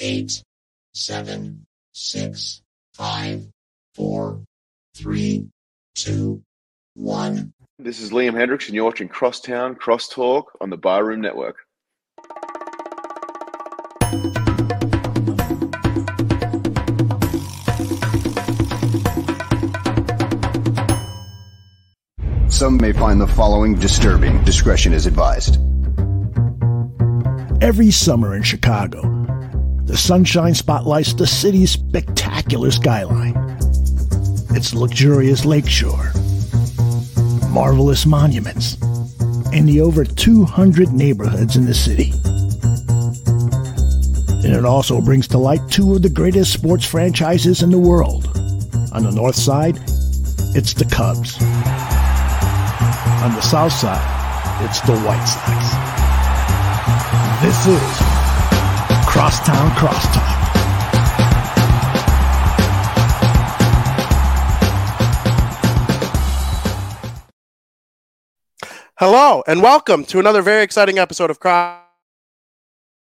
eight, seven, six, five, four, three, two, one. This is Liam Hendriks, and you're watching Crosstown Crosstalk on the Barroom Network. Some may find the following disturbing. Discretion is advised. Every summer in Chicago, the sunshine spotlights the city's spectacular skyline, its luxurious lakeshore, marvelous monuments, and the over 200 neighborhoods in the city. And it also brings to light two of the greatest sports franchises in the world. On the north side, it's the Cubs. On the south side, it's the White Sox. This is Crosstown Crosstalk. Hello and welcome to another very exciting episode of Cross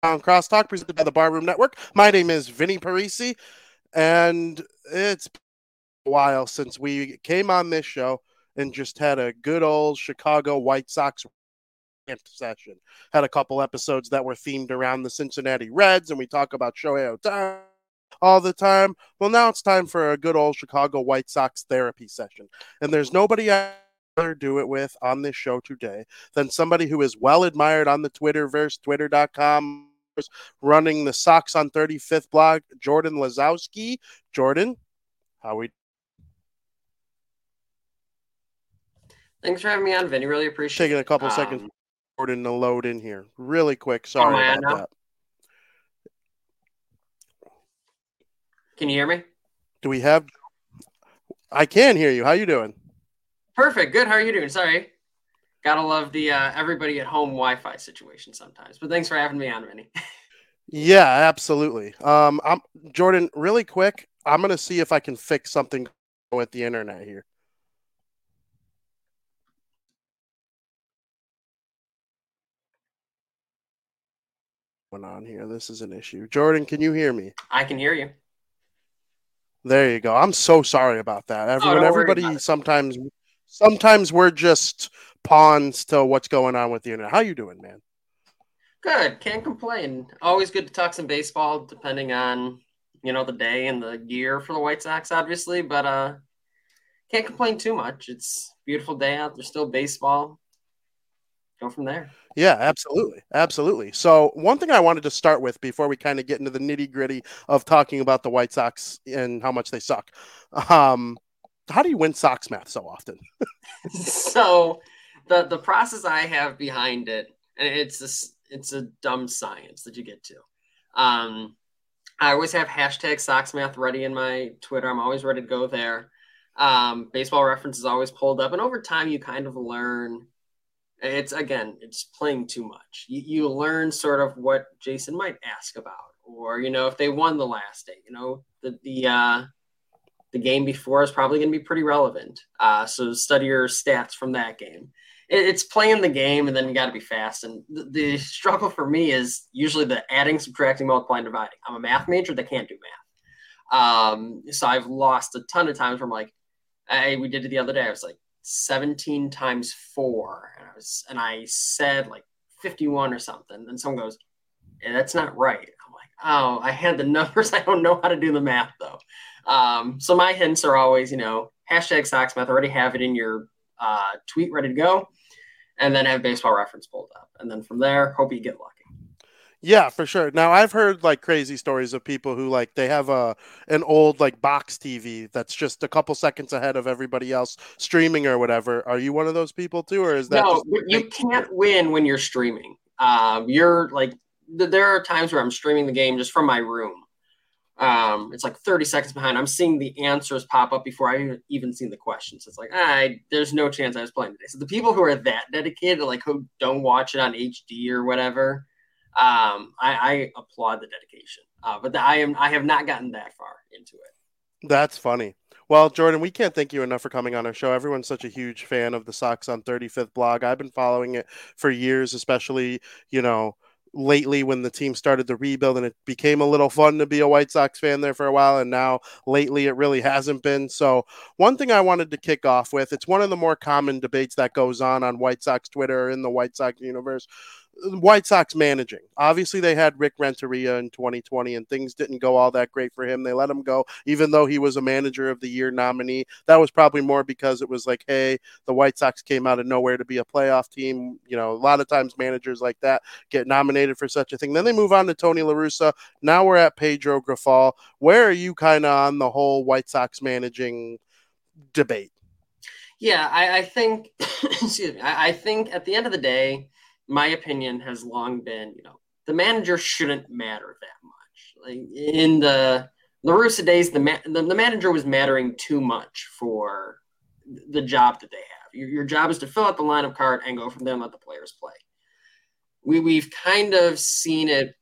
Crosstalk presented by the Barroom Network. My name is Vinnie Parisi, and it's a while since we came on this show and just had a good old Chicago White Sox session. Had a couple episodes that were themed around the Cincinnati Reds, and we talk about Shohei Ohtani all the time. Well, now it's time for a good old Chicago White Sox therapy session, and there's nobody I do it with on this show today than somebody who is well admired on the Twitterverse, twitter.com, running the Sox on 35th blog, Jordan Lazowski. Jordan, how we Thanks for having me on, Vinnie. Really appreciate it. taking a couple Um, seconds Jordan to load in here really quick. Sorry am about that. Can you hear me? Do we have? I can hear you. How you doing? Perfect. Good. How are you doing? Sorry. Gotta love the uh, everybody at home Wi-Fi situation sometimes. But thanks for having me on, Vinnie. Yeah, absolutely. Um, I'm Jordan. Really quick, I'm gonna see if I can fix something with the internet here. Going on here. This is an issue. Jordan, can you hear me? I can hear you. There you go. I'm so sorry about that. Everyone, don't everybody, sometimes, sometimes we're just pawns to what's going on with the internet. How you doing, man? Good. Can't complain. Always good to talk some baseball, depending on you know the day and the year for the White Sox, obviously. But uh, can't complain too much. It's a beautiful day out. There's still baseball. Go from there. Yeah, absolutely. Absolutely. So, one thing I wanted to start with before we kind of get into the nitty gritty of talking about the White Sox and how much they suck. Um, how do you win Sox math so often? so the the process I have behind it, and it's a, it's a dumb science that you get to. Um, I always have hashtag Sox Math ready in my Twitter. I'm always ready to go there. Um, baseball reference is always pulled up, and over time you kind of learn. It's again, it's playing too much. You, you learn sort of what Jason might ask about, or you know, if they won the last day, you know, the the uh, the game before is probably going to be pretty relevant. Uh, so study your stats from that game. It, it's playing the game, and then you got to be fast. And the, the struggle for me is usually the adding, subtracting, multiplying, dividing. I'm a math major that can't do math. Um, so I've lost a ton of times from like, hey, we did it the other day. I was like 17 times four, and I was, and I said like 51 or something. And someone goes, "Yeah, that's not right." I'm like, "Oh, I had the numbers. I don't know how to do the math though." Um, so my hints are always, you know, hashtag Sox Math. Already have it in your uh, tweet ready to go, and then have baseball reference pulled up, and then from there, hope you get lucky. Yeah, for sure. Now I've heard like crazy stories of people who like they have a an old like box TV that's just a couple seconds ahead of everybody else streaming or whatever. Are you one of those people too, or is that no, just- you can't win when you're streaming. Um, you're like, th- there are times where I'm streaming the game just from my room. Um, it's like 30 seconds behind. I'm seeing the answers pop up before I even- even seen the questions. It's like, I there's no chance I was playing today. So the people who are that dedicated, like who don't watch it on HD or whatever, um, I, I applaud the dedication. Uh, but the, I am I have not gotten that far into it. That's funny. Well, Jordan, we can't thank you enough for coming on our show. Everyone's such a huge fan of the Sox on 35th blog. I've been following it for years, especially, you know, lately when the team started to rebuild and it became a little fun to be a White Sox fan there for a while and now lately it really hasn't been. So one thing I wanted to kick off with, it's one of the more common debates that goes on on White Sox Twitter in the White Sox universe. White Sox managing. Obviously, they had Rick Renteria in 2020, and things didn't go all that great for him. They let him go, even though he was a Manager of the Year nominee. That was probably more because it was like, hey, the White Sox came out of nowhere to be a playoff team. You know, a lot of times managers like that get nominated for such a thing. Then they move on to Tony La Russa. Now we're at Pedro Grifol. Where are you kind of on the whole White Sox managing debate? Yeah, I, I think. excuse me. I, I think at the end of the day my opinion has long been, you know, the manager shouldn't matter that much. Like in the La Russa days, the, ma- the, the manager was mattering too much for the job that they have. Your, your job is to fill out the lineup card and go from there and let the players play. We we've kind of seen it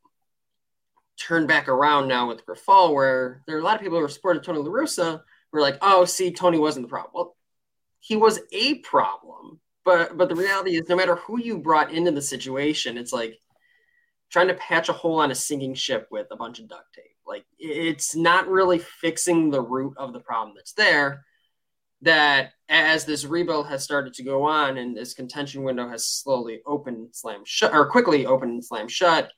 turn back around now with Grifol, where there are a lot of people who are supporting Tony La Russa who are like, oh, see, Tony wasn't the problem. Well, he was a problem but but the reality is, no matter who you brought into the situation, it's like trying to patch a hole on a sinking ship with a bunch of duct tape. Like it's not really fixing the root of the problem that's there. That as this rebuild has started to go on and this contention window has slowly opened, slammed shut, or quickly opened and slammed shut,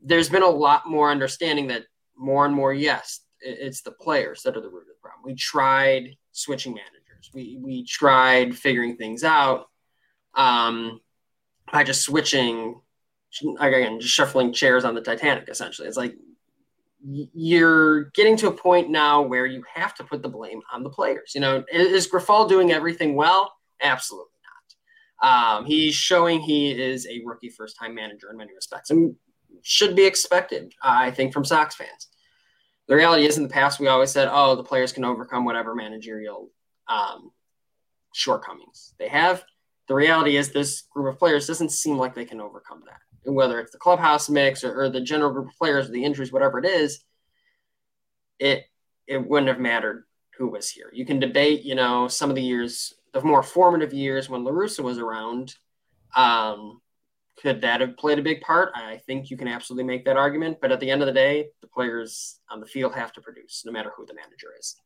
there's been a lot more understanding that more and more, yes, it's the players that are the root of the problem. We tried switching managers we we tried figuring things out um, by just switching again, just shuffling chairs on the Titanic. Essentially, it's like you're getting to a point now where you have to put the blame on the players. You know, is Grifol doing everything well? Absolutely not. Um, he's showing he is a rookie first time manager in many respects and should be expected, I think, from Sox fans. The reality is, in the past, we always said, oh, the players can overcome whatever managerial um, shortcomings they have. The reality is, this group of players doesn't seem like they can overcome that. And whether it's the clubhouse mix or, or the general group of players, or the injuries, whatever it is, it it wouldn't have mattered who was here. You can debate, you know, some of the years, the more formative years when La Russa was around. Um, could that have played a big part? I think you can absolutely make that argument. But at the end of the day, the players on the field have to produce, no matter who the manager is.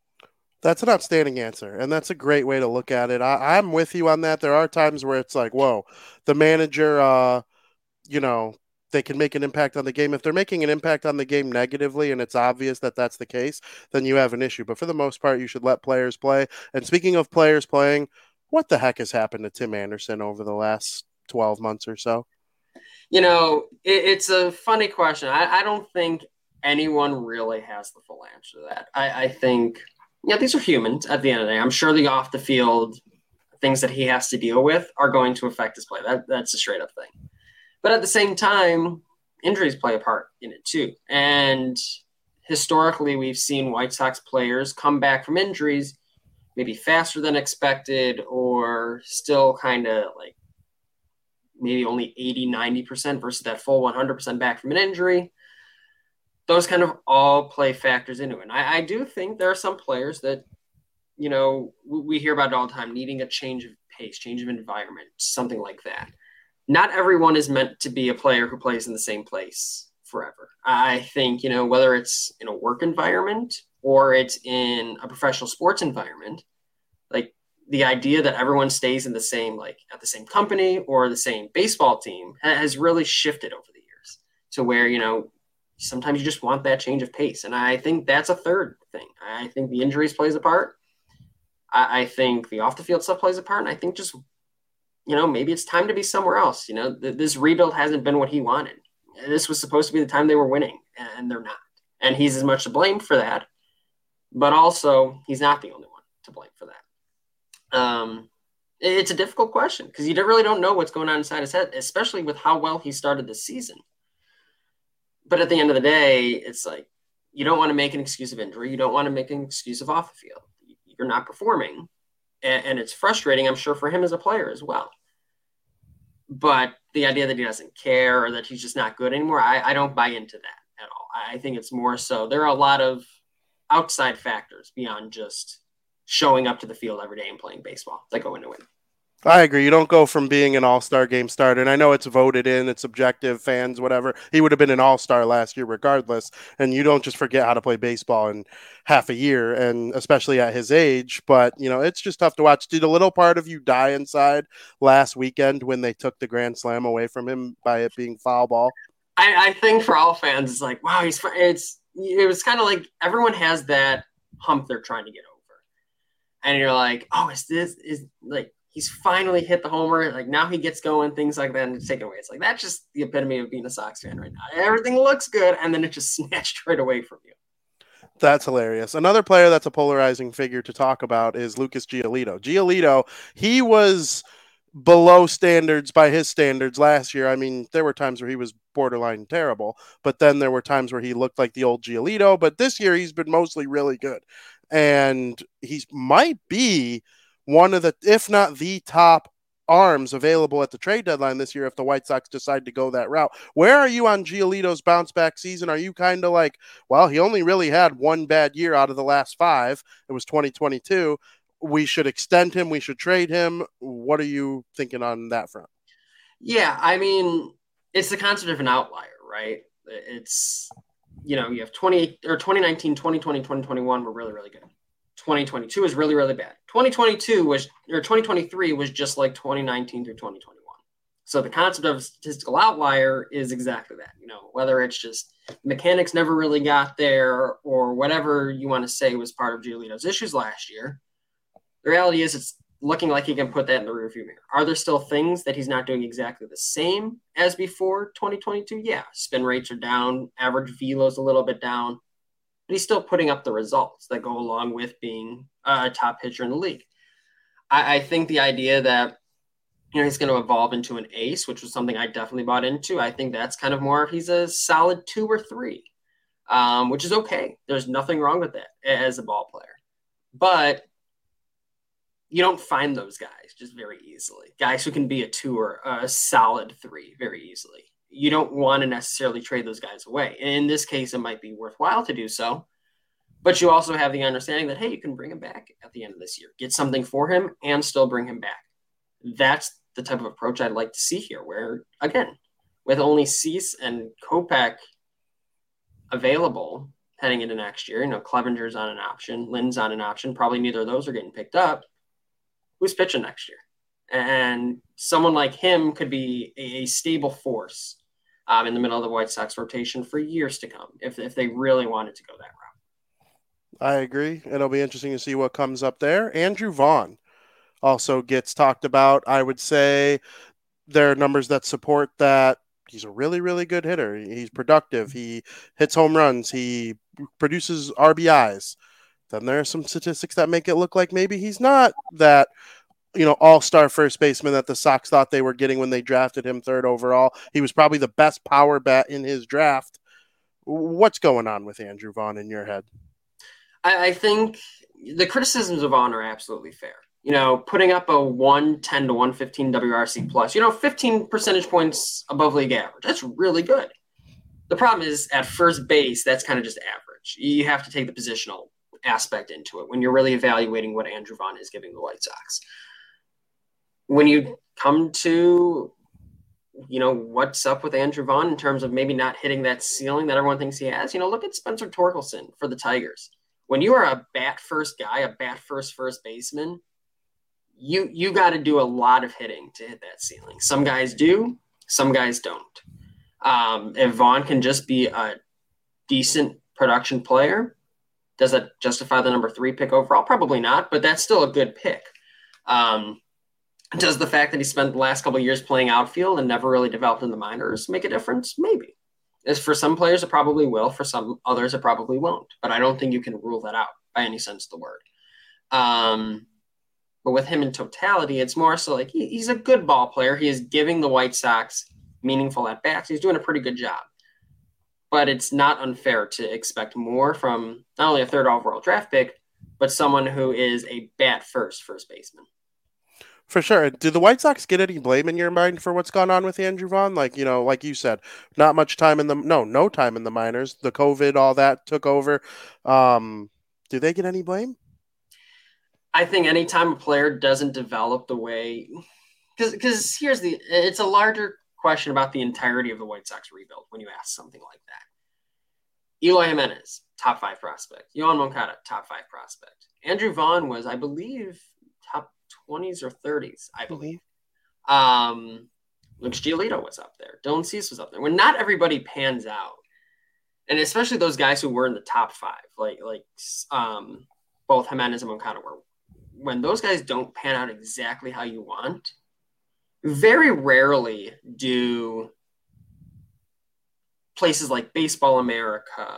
That's an outstanding answer, and that's a great way to look at it. I, am with you on that. There are times where it's like, whoa, the manager, uh, you know, they can make an impact on the game. If they're making an impact on the game negatively, and it's obvious that that's the case, then you have an issue. But for the most part, you should let players play. And speaking of players playing, what the heck has happened to Tim Anderson over the last 12 months or so? You know, it, it's a funny question. I, I, don't think anyone really has the full answer to that. I, I think yeah, these are humans at the end of the day. I'm sure the off the field things that he has to deal with are going to affect his play. That, that's a straight up thing. But at the same time, injuries play a part in it too. And historically, we've seen White Sox players come back from injuries maybe faster than expected or still kind of like maybe only 80, 90% versus that full 100% back from an injury those kind of all play factors into it. And I, I do think there are some players that, you know, we, hear about all the time needing a change of pace, change of environment, something like that. Not everyone is meant to be a player who plays in the same place forever. I think, you know, whether it's in a work environment or it's in a professional sports environment, like the idea that everyone stays in the same, like at the same company or the same baseball team has really shifted over the years to where, you know, sometimes you just want that change of pace. And I think that's a third thing. I think the injuries plays a part. I, I think the off the field stuff plays a part. And I think just, you know, maybe it's time to be somewhere else. You know, th- this rebuild hasn't been what he wanted. This was supposed to be the time they were winning, and they're not. And he's as much to blame for that, but also he's not the only one to blame for that. Um, it's a difficult question because you really don't know what's going on inside his head, especially with how well he started this season but at the end of the day, it's like you don't want to make an excuse of injury. You don't want to make an excuse of off the field. You're not performing, and, and it's frustrating. I'm sure for him as a player as well. But the idea that he doesn't care or that he's just not good anymore, I, I don't buy into that at all. I think it's more so there are a lot of outside factors beyond just showing up to the field every day and playing baseball that go into it. I agree. You don't go from being an all star game starter. And I know it's voted in, it's objective, fans, whatever. He would have been an all star last year, regardless. And you don't just forget how to play baseball in half a year, and especially at his age. But, you know, it's just tough to watch. Did a little part of you die inside last weekend when they took the Grand Slam away from him by it being foul ball? I, I think for all fans, it's like, wow, he's, it's, it was kind of like everyone has that hump they're trying to get over. And you're like, oh, is this, is like, he's finally hit the homer. Like now he gets going, things like that, and it's taken away. It's like that's just the epitome of being a Sox fan right now. Everything looks good, and then it just snatched right away from you. That's hilarious. Another player that's a polarizing figure to talk about is Lucas Giolito. Giolito, he was below standards by his standards last year. I mean, there were times where he was borderline terrible, but then there were times where he looked like the old Giolito. But this year, he's been mostly really good, and he might be one of the, if not the top arms available at the trade deadline this year if the White Sox decide to go that route. Where are you on Giolito's bounce back season? Are you kind of like, well, he only really had one bad year out of the last five. It was 2022. We should extend him. We should trade him. What are you thinking on that front? Yeah, I mean, it's the concept of an outlier, right? It's, you know, you have 20 or 2019, 2020, 2021 were really, really good. 2022 is really, really bad. 2022 was, or 2023 was just like 2019 through 2021. So the concept of statistical outlier is exactly that. You know, whether it's just mechanics never really got there or whatever you want to say was part of Giolito's issues last year. The reality is it's looking like he can put that in the rearview mirror. Are there still things that he's not doing exactly the same as before 2022? Yeah, spin rates are down, average velo's a little bit down, but he's still putting up the results that go along with being a top pitcher in the league. I, I think the idea that you know he's going to evolve into an ace, which was something I definitely bought into. I think that's kind of more if he's a solid two or three, um, which is okay. There's nothing wrong with that as a ball player, but you don't find those guys just very easily. Guys who can be a two or a solid three very easily you don't want to necessarily trade those guys away. And in this case, it might be worthwhile to do so. But you also have the understanding that, hey, you can bring him back at the end of this year, get something for him, and still bring him back. That's the type of approach I'd like to see here, where, again, with only Cease and Kopech available heading into next year, you know, Clevinger's on an option, Lynn's on an option, probably neither of those are getting picked up. Who's pitching next year? And someone like him could be a stable force um, in the middle of the White Sox rotation for years to come if, if they really wanted to go that route. I agree. It'll be interesting to see what comes up there. Andrew Vaughn also gets talked about. I would say there are numbers that support that he's a really, really good hitter. He's productive. He hits home runs. He produces RBIs. Then there are some statistics that make it look like maybe he's not that you know, all star first baseman that the Sox thought they were getting when they drafted him third overall. He was probably the best power bat in his draft. What's going on with Andrew Vaughn in your head? I, I think the criticisms of Vaughn are absolutely fair. You know, putting up a 110 to 115 WRC plus, you know, 15 percentage points above league average. That's really good. The problem is at first base, that's kind of just average. You have to take the positional aspect into it when you're really evaluating what Andrew Vaughn is giving the White Sox when you come to you know what's up with Andrew Vaughn in terms of maybe not hitting that ceiling that everyone thinks he has. You know, look at Spencer Torkelson for the Tigers. When you are a bat first guy, a bat first first baseman, you you got to do a lot of hitting to hit that ceiling. Some guys do, some guys don't. Um, if Vaughn can just be a decent production player, does that justify the number three pick overall? Probably not, but that's still a good pick. Um, does the fact that he spent the last couple years playing outfield and never really developed in the minors make a difference? Maybe. As for some players, it probably will. For some others, it probably won't. But I don't think you can rule that out by any sense of the word. Um, but with him in totality, it's more so like he, he's a good ball player. He is giving the White Sox meaningful at bats. He's doing a pretty good job. But it's not unfair to expect more from not only a third overall draft pick, but someone who is a bat first first baseman. For sure. Do the White Sox get any blame in your mind for what's gone on with Andrew Vaughn? Like, you know, like you said, not much time in the no, no time in the minors. The COVID, all that took over. Um, do they get any blame? I think anytime a player doesn't develop the way, because because here's the, it's a larger question about the entirety of the White Sox rebuild when you ask something like that. Eloy Jimenez, top five prospect. Yoan Moncada, top five prospect. Andrew Vaughn was, I believe, 20s or 30s, I believe. Um, Luke Giolito was up there. Dylan Cease was up there. When not everybody pans out, and especially those guys who were in the top five, like like um, both Jimenez and Moncada were. When those guys don't pan out exactly how you want, very rarely do places like Baseball America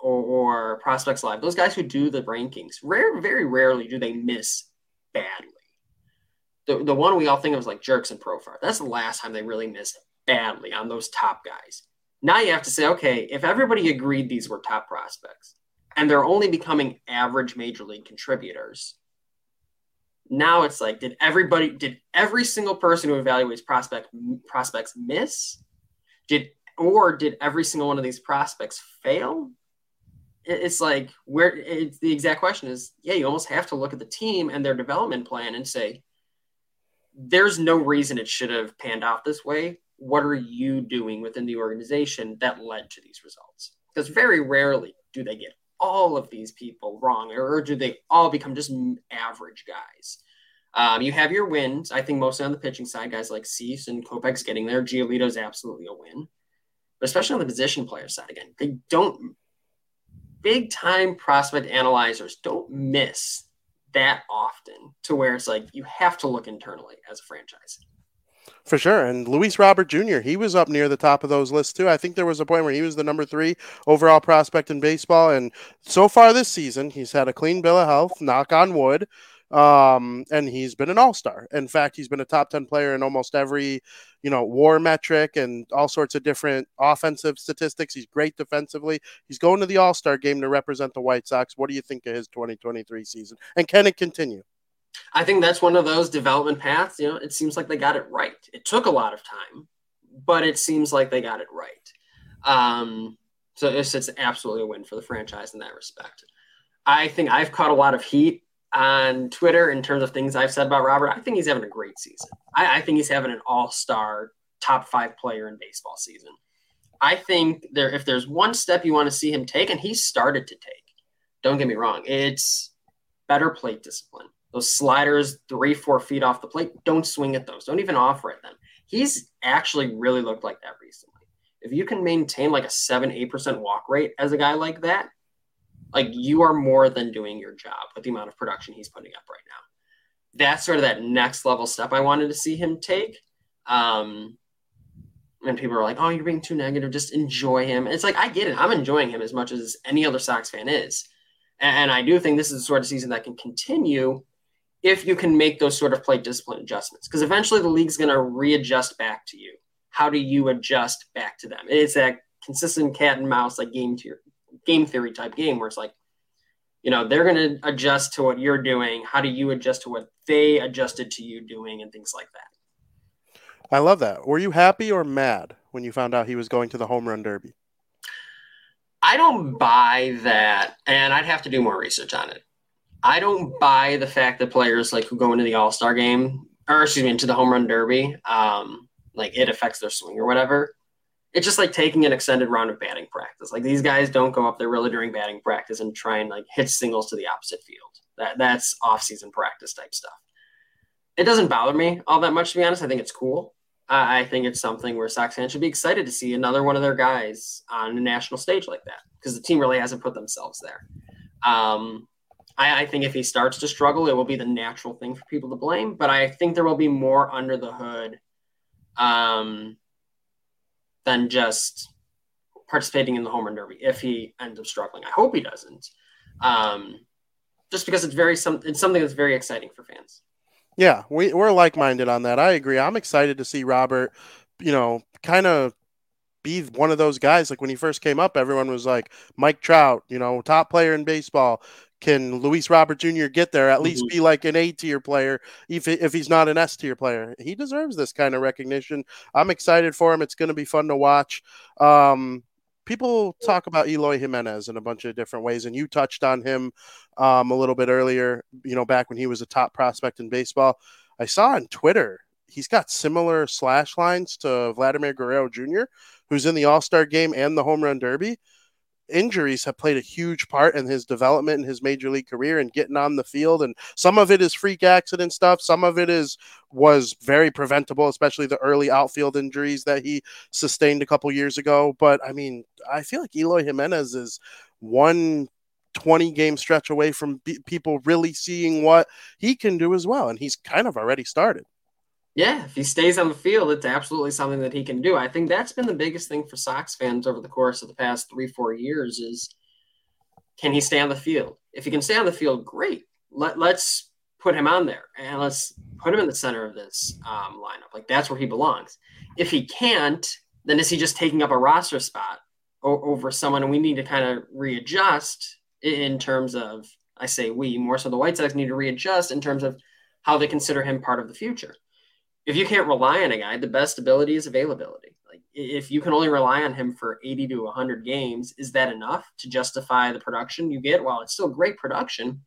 or, or, Prospects Live, those guys who do the rankings, rare, very rarely do they miss badly. The, the one we all think of is like Jurickson Profar. That's the last time they really missed badly on those top guys. Now you have to say, okay, if everybody agreed these were top prospects and they're only becoming average major league contributors, now it's like, did everybody, did every single person who evaluates prospect prospects miss? Did or did every single one of these prospects fail? It's like where it's the exact question is, yeah, you almost have to look at the team and their development plan and say, there's no reason it should have panned out this way. What are you doing within the organization that led to these results? Because very rarely do they get all of these people wrong, or do they all become just average guys? Um, you have your wins. I think mostly on the pitching side, guys like Cease and Kopech's getting there. Giolito's absolutely a win, but especially on the position player side, again, they don't. Big time prospect analyzers don't miss that often to where it's like you have to look internally as a franchise. For sure. And Luis Robert Jr., he was up near the top of those lists too. I think there was a point where he was the number three overall prospect in baseball. And so far this season, he's had a clean bill of health, knock on wood. Um, and he's been an all star. In fact, he's been a top 10 player in almost every, you know, war metric and all sorts of different offensive statistics. He's great defensively. He's going to the all star game to represent the White Sox. What do you think of his 2023 season? And can it continue? I think that's one of those development paths. You know, it seems like they got it right. It took a lot of time, but it seems like they got it right. Um, so it's, it's absolutely a win for the franchise in that respect. I think I've caught a lot of heat on Twitter in terms of things I've said about Robert. I think he's having a great season. I, I think he's having an all star top five player in baseball season. I think there, if there's one step you want to see him take, and he started to take, don't get me wrong, it's better plate discipline those sliders three, four feet off the plate, don't swing at those. Don't even offer at them. He's actually really looked like that recently. If you can maintain like a seven, eight percent walk rate as a guy like that, like you are more than doing your job with the amount of production he's putting up right now. That's sort of that next level step I wanted to see him take. Um, and people are like, "Oh, you're being too negative. Just enjoy him." it's like I get it. I'm enjoying him as much as any other Sox fan is, and I do think this is the sort of season that can continue if you can make those sort of plate discipline adjustments. Because eventually the league's going to readjust back to you. How do you adjust back to them? It's that consistent cat and mouse, like game theory, game theory type game where it's like, you know, they're going to adjust to what you're doing. How do you adjust to what they adjusted to you doing and things like that? I love that. Were you happy or mad when you found out he was going to the home run derby? I don't buy that, and I'd have to do more research on it. I don't buy the fact that players like who go into the All Star game or excuse me into the home run derby, um, like it affects their swing or whatever. It's just like taking an extended round of batting practice. Like these guys don't go up there really during batting practice and try and like hit singles to the opposite field. That that's off season practice type stuff. It doesn't bother me all that much to be honest. I think it's cool. I think it's something where Sox fans should be excited to see another one of their guys on a national stage like that because the team really hasn't put themselves there. Um, I, I, think if he starts to struggle, it will be the natural thing for people to blame. But I think there will be more under the hood um, than just participating in the home run derby if he ends up struggling. I hope he doesn't. Um, just because it's very some it's something that's very exciting for fans. Yeah, we, we're like minded on that. I agree. I'm excited to see Robert, you know, kind of be one of those guys. Like when he first came up, everyone was like Mike Trout, you know, top player in baseball can Luis Robert Jr. get there? At mm-hmm. least be like an A tier player, if if he's not an S tier player. He deserves this kind of recognition. I'm excited for him. It's going to be fun to watch. Um, people talk about Eloy Jimenez in a bunch of different ways, and you touched on him um, a little bit earlier. You know, back when he was a top prospect in baseball, I saw on Twitter he's got similar slash lines to Vladimir Guerrero Jr., who's in the All Star game and the Home Run Derby injuries have played a huge part in his development in his major league career and getting on the field and some of it is freak accident stuff. Some of it is was very preventable especially the early outfield injuries that he sustained a couple years ago. But i mean i feel like eloy jimenez is one 20 game stretch away from people really seeing what he can do as well and he's kind of already started yeah, if he stays on the field, it's absolutely something that he can do. I think that's been the biggest thing for Sox fans over the course of the past three, four years is can he stay on the field? If he can stay on the field, great. Let, let's put him on there and let's put him in the center of this um, lineup. Like that's where he belongs. If he can't, then is he just taking up a roster spot o- over someone? And we need to kind of readjust in terms of, I say we, more so the White Sox need to readjust in terms of how they consider him part of the future if you can't rely on a guy, the best ability is availability. Like if you can only rely on him for 80 to 100 games, is that enough to justify the production you get? While it's still great production,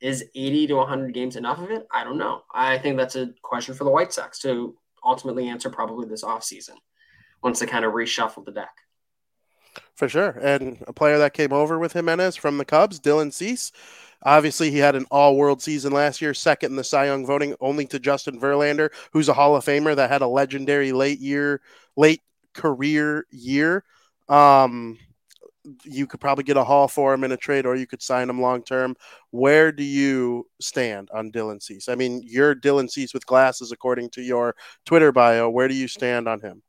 is 80 to 100 games enough of it? I don't know. I think that's a question for the White Sox to ultimately answer probably this offseason once they kind of reshuffle the deck. For sure. And a player that came over with Jimenez from the Cubs, Dylan Cease, Obviously, he had an all world season last year, second in the Cy Young voting, only to Justin Verlander, who's a Hall of Famer that had a legendary late year, late career year. Um, you could probably get a haul for him in a trade, or you could sign him long term. Where do you stand on Dylan Cease? I mean, you're Dylan Cease with glasses, according to your Twitter bio. Where do you stand on him?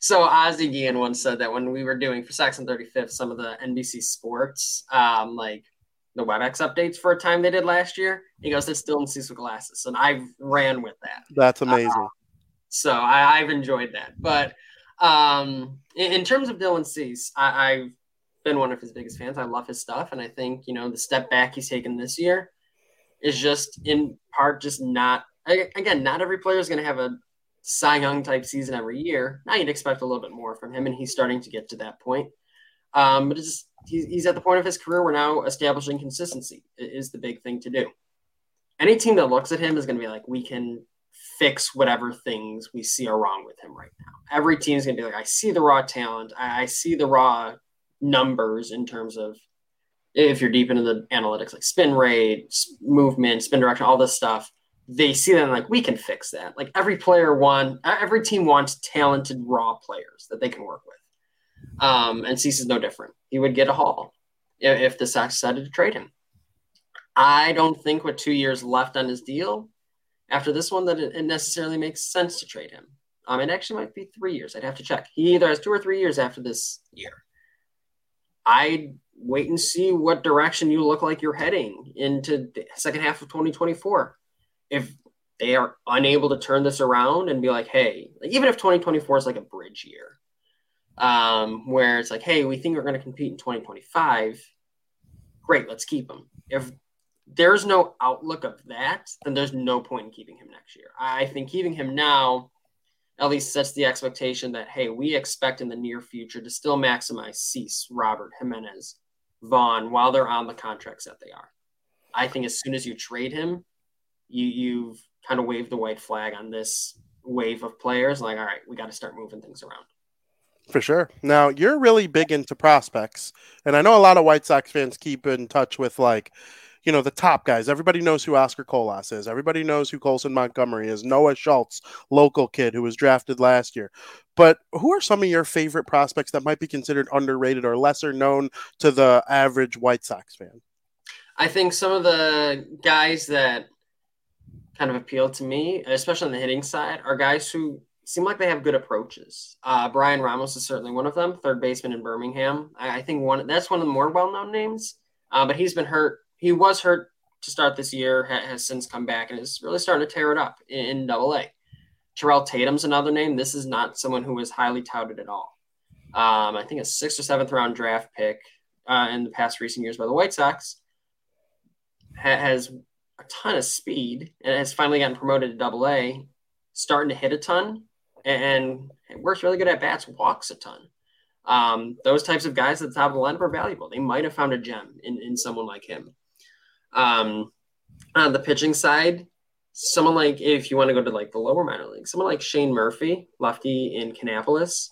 So Ozzie Guillen once said that when we were doing for Sox on 35th, some of the NBC Sports, um, like the WebEx updates for a time they did last year. He goes, "It's still in Cease with glasses," and I ran with that. That's amazing. Uh, so I, have enjoyed that. But um, in, in, terms of Dylan Cease, I, I've been one of his biggest fans. I love his stuff, and I think you know the step back he's taken this year is just in part just not. Again, not every player is going to have a Cy Young type season every year. Now you'd expect a little bit more from him, and he's starting to get to that point. Um, but it's he's, he's at the point of his career where now establishing consistency is the big thing to do. Any team that looks at him is going to be like, we can fix whatever things we see are wrong with him right now. Every team is going to be like, I see the raw talent, I, see the raw numbers in terms of if you're deep into the analytics, like spin rate, movement, spin direction, all this stuff. They see that like we can fix that. Like every player want, every team wants talented raw players that they can work with. Um, and Cease is no different. He would get a haul if, if the Sox decided to trade him. I don't think with two years left on his deal after this one that it, it necessarily makes sense to trade him. Um, it actually might be three years. I'd have to check. He either has two or three years after this year. I'd wait and see what direction you look like you're heading into the second half of 2024. If they are unable to turn this around and be like, hey, even if 2024 is like a bridge year, um, where it's like, hey, we think we're going to compete in 2025. Great, let's keep him. If there's no outlook of that, then there's no point in keeping him next year. I think keeping him now at least sets the expectation that, hey, we expect in the near future to still maximize Cease, Robert, Jimenez, Vaughn while they're on the contracts that they are. I think as soon as you trade him, you, you've kind of waved the white flag on this wave of players. Like, all right, we got to start moving things around. For sure. Now you're really big into prospects, and I know a lot of White Sox fans keep in touch with like, you know, the top guys. Everybody knows who Oscar Colas is. Everybody knows who Colson Montgomery is. Noah Schultz, local kid who was drafted last year. But who are some of your favorite prospects that might be considered underrated or lesser known to the average White Sox fan? I think some of the guys that kind of appeal to me, especially on the hitting side, are guys who seem like they have good approaches. Uh, Bryan Ramos is certainly one of them, third baseman in Birmingham. I, I think one that's one of the more well-known names. Uh, but he's been hurt. He was hurt to start this year, ha- has since come back and is really starting to tear it up in Double A. Terrell Tatum's another name. This is not someone who was highly touted at all. Um, I think a sixth or seventh round draft pick uh, in the past recent years by the White Sox ha- has a ton of speed and has finally gotten promoted to Double A, starting to hit a ton and works really good at bats, walks a ton. Um, those types of guys at the top of the lineup are valuable. They might have found a gem in, in someone like him. Um, on the pitching side, someone like if you want to go to like the lower minor league, someone like Shane Murphy, lefty in Kannapolis,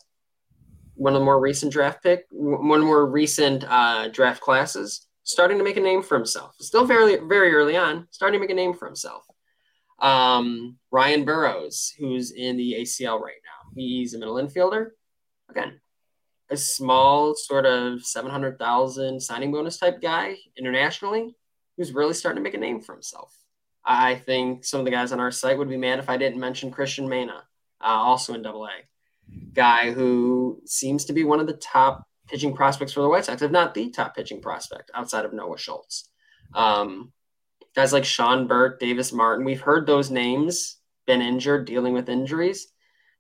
one of the more recent draft pick, one of the more recent uh, draft classes, starting to make a name for himself. Still very very early on, starting to make a name for himself. Um, Ryan Burrowes, who's in the ACL right now, he's a middle infielder. Again, a small sort of seven hundred thousand signing bonus type guy internationally, who's really starting to make a name for himself. I think some of the guys on our site would be mad if I didn't mention Cristian Mena, uh, also in Double A, guy who seems to be one of the top pitching prospects for the White Sox, if not the top pitching prospect outside of Noah Schultz. Um, guys like Sean Burke, Davis Martin, we've heard those names, been injured, dealing with injuries.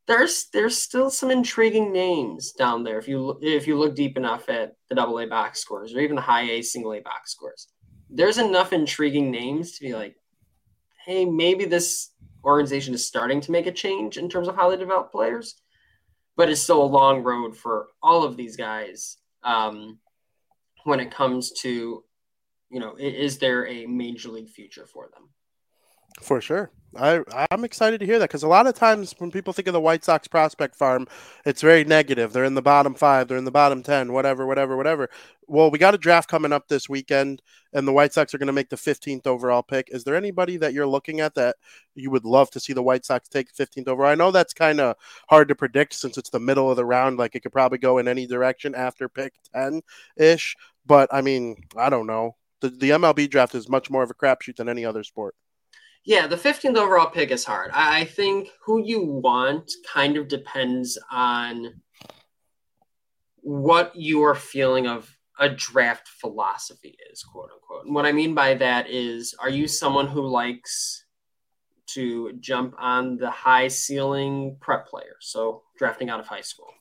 There's there's still some intriguing names down there if you if you look deep enough at the Double A box scores or even the High A Single A box scores. There's enough intriguing names to be like, hey, maybe this organization is starting to make a change in terms of how they develop players, but it's still a long road for all of these guys um, when it comes to, you know, is there a major league future for them? For sure. I I'm excited to hear that because a lot of times when people think of the White Sox prospect farm, it's very negative. They're in the bottom five, they're in the bottom ten, whatever, whatever, whatever. Well, we got a draft coming up this weekend, and the White Sox are going to make the 15th overall pick. Is there anybody that you're looking at that you would love to see the White Sox take 15th overall? I know that's kind of hard to predict since it's the middle of the round. Like it could probably go in any direction after pick 10 ish. But I mean, I don't know. The the MLB draft is much more of a crapshoot than any other sport. Yeah, the 15th overall pick is hard. I think who you want kind of depends on what your feeling of a draft philosophy is, quote unquote. And what I mean by that is, are you someone who likes to jump on the high ceiling prep player? So drafting out of high school.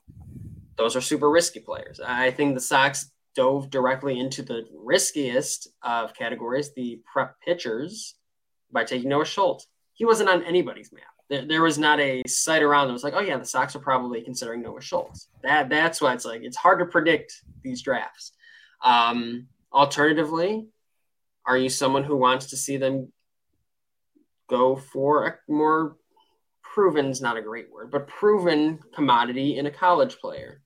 Those are super risky players. I think the Sox dove directly into the riskiest of categories, the prep pitchers by taking Noah Schultz. He wasn't on anybody's map. There, there was not a site around that was like, oh yeah, the Sox are probably considering Noah Schultz. That that's why it's like it's hard to predict these drafts. Um, alternatively, are you someone who wants to see them go for a more proven is not a great word, but proven commodity in a college player?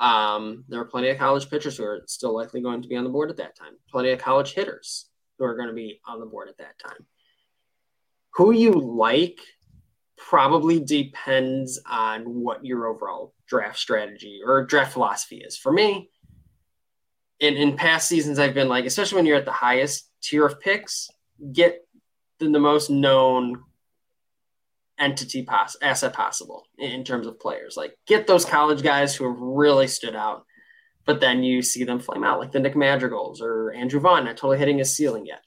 Um, there are plenty of college pitchers who are still likely going to be on the board at that time. Plenty of college hitters who are going to be on the board at that time who you like probably depends on what your overall draft strategy or draft philosophy is. For me, in, in past seasons, I've been like, especially when you're at the highest tier of picks, get the, the most known entity pos- asset possible in, in terms of players. Like, get those college guys who have really stood out, but then you see them flame out, like the Nick Madrigals or Andrew Vaughn, not totally hitting his ceiling yet.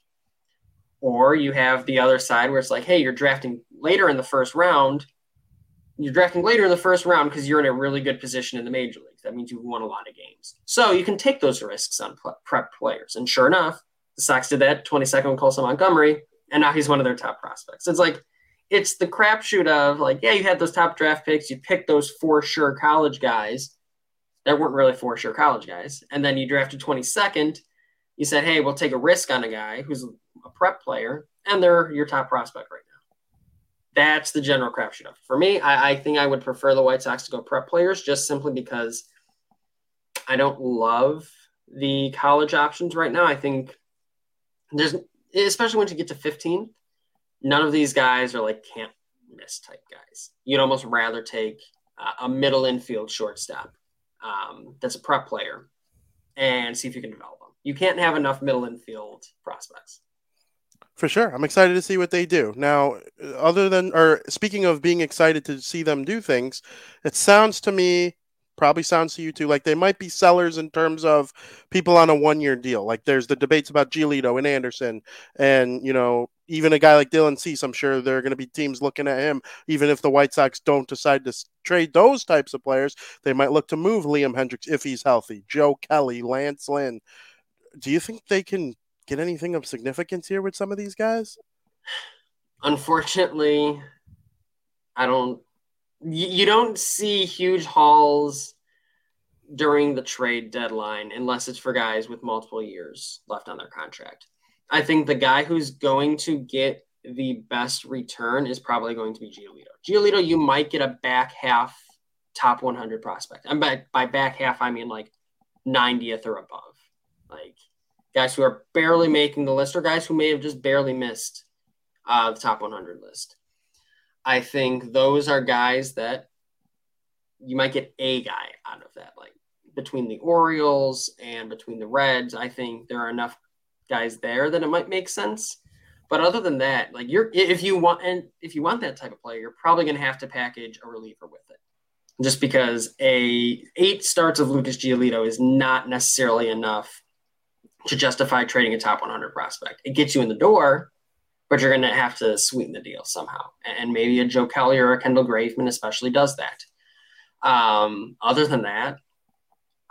Or you have the other side where it's like, hey, you're drafting later in the first round. You're drafting later in the first round because you're in a really good position in the major leagues. That means you've won a lot of games. So you can take those risks on prep players. And sure enough, the Sox did that 22nd with Colson Montgomery, and now he's one of their top prospects. It's like, it's the crapshoot of like, yeah, you had those top draft picks, you picked those for sure college guys that weren't really for sure college guys, and then you drafted 22nd. You said, hey, we'll take a risk on a guy who's a prep player, and they're your top prospect right now. That's the general crapshoot of For me, I, I think I would prefer the White Sox to go prep players just simply because I don't love the college options right now. I think there's, especially once you get to 15, none of these guys are like can't miss type guys. You'd almost rather take uh, a middle infield shortstop um, that's a prep player and see if you can develop them. You can't have enough middle infield prospects. For sure. I'm excited to see what they do. Now, other than, or speaking of being excited to see them do things, it sounds to me, probably sounds to you too, like they might be sellers in terms of people on a one year deal. Like there's the debates about Giolito and Anderson, and, you know, even a guy like Dylan Cease, I'm sure there are going to be teams looking at him. Even if the White Sox don't decide to trade those types of players, they might look to move Liam Hendriks if he's healthy, Joe Kelly, Lance Lynn. Do you think they can get anything of significance here with some of these guys? Unfortunately, I don't. You don't see huge hauls during the trade deadline unless it's for guys with multiple years left on their contract. I think the guy who's going to get the best return is probably going to be Giolito. Giolito, you might get a back half top 100 prospect. And by, by back half, I mean like 90th or above. Like guys who are barely making the list or guys who may have just barely missed uh, the top 100 list. I think those are guys that you might get a guy out of that. Like between the Orioles and between the Reds, I think there are enough guys there that it might make sense. But other than that, like you're if you want and if you want that type of player, you're probably going to have to package a reliever with it. Just because a eight starts of Lucas Giolito is not necessarily enough to justify trading a top 100 prospect. It gets you in the door, but you're going to have to sweeten the deal somehow. And maybe a Joe Kelly or a Kendall Graveman especially does that. Um, other than that,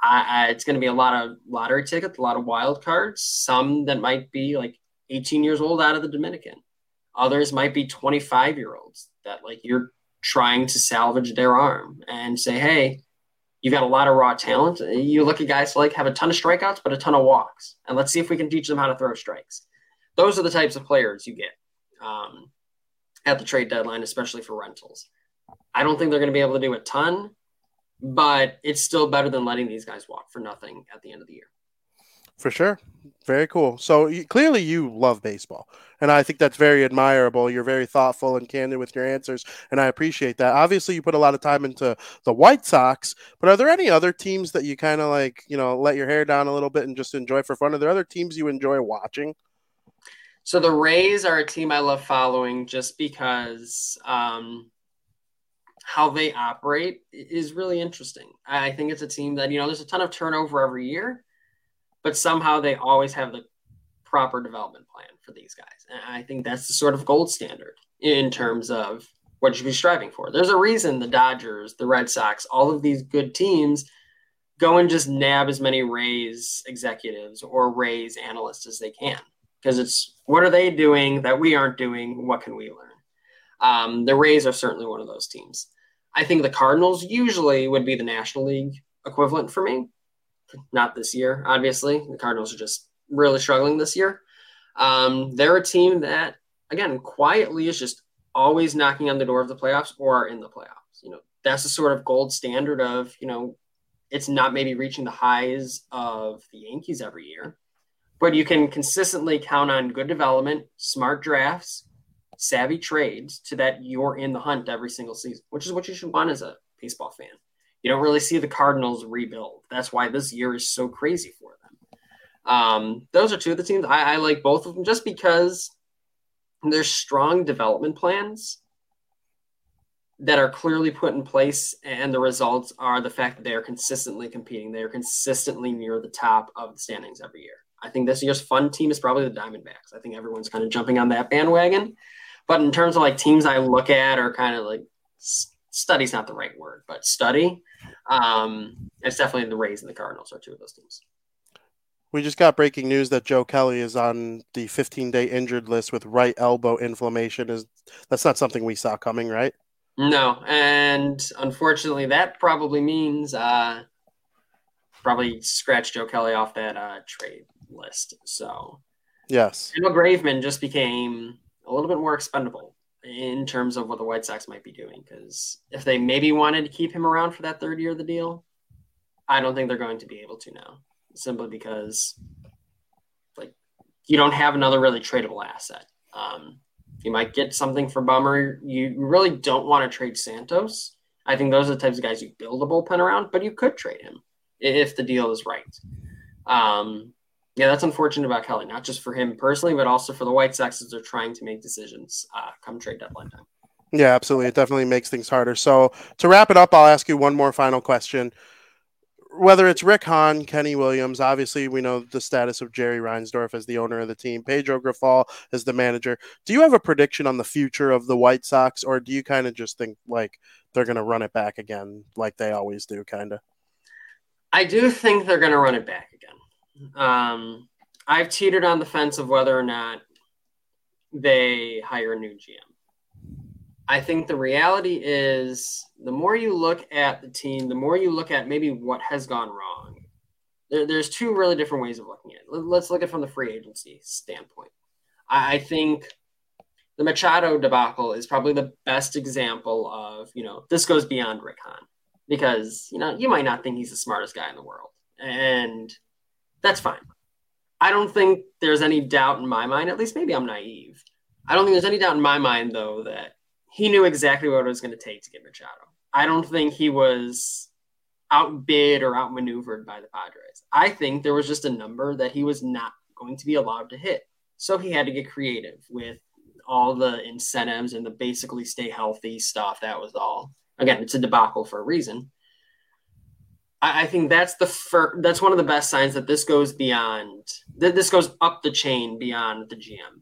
I, I, it's going to be a lot of lottery tickets, a lot of wild cards, some that might be like 18 years old out of the Dominican. Others might be 25 year olds that like you're trying to salvage their arm and say, hey, you've got a lot of raw talent. You look at guys like have a ton of strikeouts, but a ton of walks. And let's see if we can teach them how to throw strikes. Those are the types of players you get um, at the trade deadline, especially for rentals. I don't think they're going to be able to do a ton, but it's still better than letting these guys walk for nothing at the end of the year. For sure. Very cool. So you, clearly you love baseball, and I think that's very admirable. You're very thoughtful and candid with your answers, and I appreciate that. Obviously, you put a lot of time into the White Sox, but are there any other teams that you kind of like, you know, let your hair down a little bit and just enjoy for fun? Are there other teams you enjoy watching? So the Rays are a team I love following just because um, how they operate is really interesting. I think it's a team that you know there's a ton of turnover every year but somehow they always have the proper development plan for these guys. And I think that's the sort of gold standard in terms of what you should be striving for. There's a reason the Dodgers, the Red Sox, all of these good teams go and just nab as many Rays executives or Rays analysts as they can. Because it's what are they doing that we aren't doing? What can we learn? Um, the Rays are certainly one of those teams. I think the Cardinals usually would be the National League equivalent for me not this year, obviously. The Cardinals are just really struggling this year. Um, they're a team that, again, quietly is just always knocking on the door of the playoffs or are in the playoffs. You know, that's the sort of gold standard of, you know, it's not maybe reaching the highs of the Yankees every year, but you can consistently count on good development, smart drafts, savvy trades to that you're in the hunt every single season, which is what you should want as a baseball fan you don't really see the Cardinals rebuild. That's why this year is so crazy for them. Um, those are two of the teams I, I like both of them just because there's strong development plans that are clearly put in place, and the results are the fact that they are consistently competing. They are consistently near the top of the standings every year. I think this year's fun team is probably the Diamondbacks. I think everyone's kind of jumping on that bandwagon. But in terms of like teams I look at or kind of like study's not the right word, but study. Um, it's definitely the Rays and the Cardinals are two of those teams. We just got breaking news that Joe Kelly is on the 15 day injured list with right elbow inflammation. Is that's not something we saw coming, right? No, and unfortunately, that probably means uh, probably scratch Joe Kelly off that uh, trade list. So, yes, Kendall Graveman just became a little bit more expendable in terms of what the White Sox might be doing. Because if they maybe wanted to keep him around for that third year of the deal, I don't think they're going to be able to now, simply because like you don't have another really tradable asset. Um, you might get something for Bummer. You really don't want to trade Santos. I think those are the types of guys you build a bullpen around, but you could trade him if the deal is right. Um, yeah, that's unfortunate about Kelly, not just for him personally, but also for the White Sox as they're trying to make decisions uh, come trade deadline time. Yeah, absolutely. It definitely makes things harder. So to wrap it up, I'll ask you one more final question. Whether it's Rick Hahn, Kenny Williams, obviously we know the status of Jerry Reinsdorf as the owner of the team, Pedro Grifol as the manager. Do you have a prediction on the future of the White Sox, or do you kind of just think like they're going to run it back again, like they always do, kind of? I do think they're going to run it back again. Um, I've teetered on the fence of whether or not they hire a new GM. I think the reality is the more you look at the team, the more you look at maybe what has gone wrong. There, there's two really different ways of looking at it. Let's look at it from the free agency standpoint. I, I think the Machado debacle is probably the best example of, you know, this goes beyond Rick Hahn because, you know, you might not think he's the smartest guy in the world. And that's fine. I don't think there's any doubt in my mind, at least maybe I'm naive. I don't think there's any doubt in my mind, though, that he knew exactly what it was going to take to get Machado. I don't think he was outbid or outmaneuvered by the Padres. I think there was just a number that he was not going to be allowed to hit. So he had to get creative with all the incentives and the basically stay healthy stuff. That was all. Again, it's a debacle for a reason. I, I think that's the fir- that's one of the best signs that this goes beyond that this goes up the chain beyond the GM.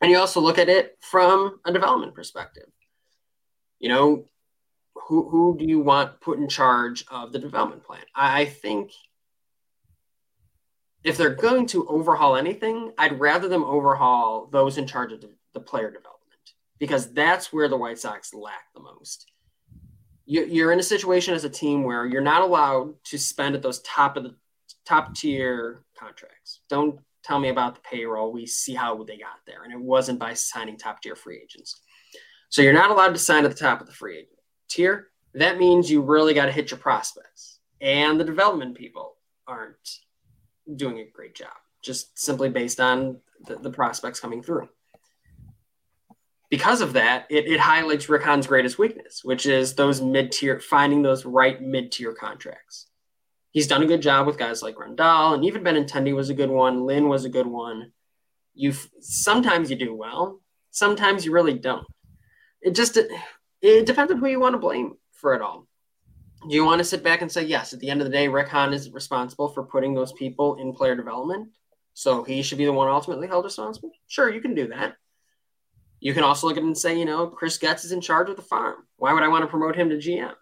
And you also look at it from a development perspective. You know, who who do you want put in charge of the development plan? I, I think if they're going to overhaul anything, I'd rather them overhaul those in charge of the, the player development because that's where the White Sox lack the most. You, you're in a situation as a team where you're not allowed to spend at those top of the top tier contracts. Don't tell me about the payroll. We see how they got there, and it wasn't by signing top tier free agents. So you're not allowed to sign at the top of the free agent tier. That means you really got to hit your prospects, and the development people aren't doing a great job, just simply based on the, the prospects coming through. Because of that, it, it highlights Rick Hahn's greatest weakness, which is those mid tier, finding those right mid tier contracts. He's done a good job with guys like Grandal, and even Benintendi was a good one. Lynn was a good one. You sometimes you do well, sometimes you really don't. It just it, it depends on who you want to blame for it all do you want to sit back and say yes at the end of the day rick hahn is responsible for putting those people in player development so he should be the one ultimately held responsible sure you can do that you can also look at it and say you know chris getz is in charge of the farm why would i want to promote him to gm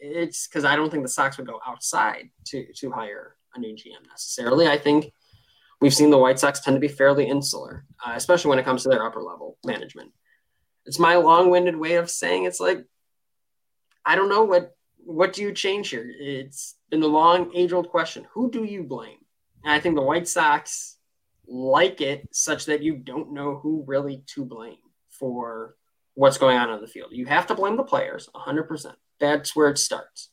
it's because i don't think the sox would go outside to to hire a new gm necessarily i think we've seen the white sox tend to be fairly insular uh, especially when it comes to their upper level management it's my long-winded way of saying it's like i don't know what what do you change here? It's been the long age old question. Who do you blame? And I think the White Sox like it such that you don't know who really to blame for what's going on on the field. You have to blame the players 100%. That's where it starts.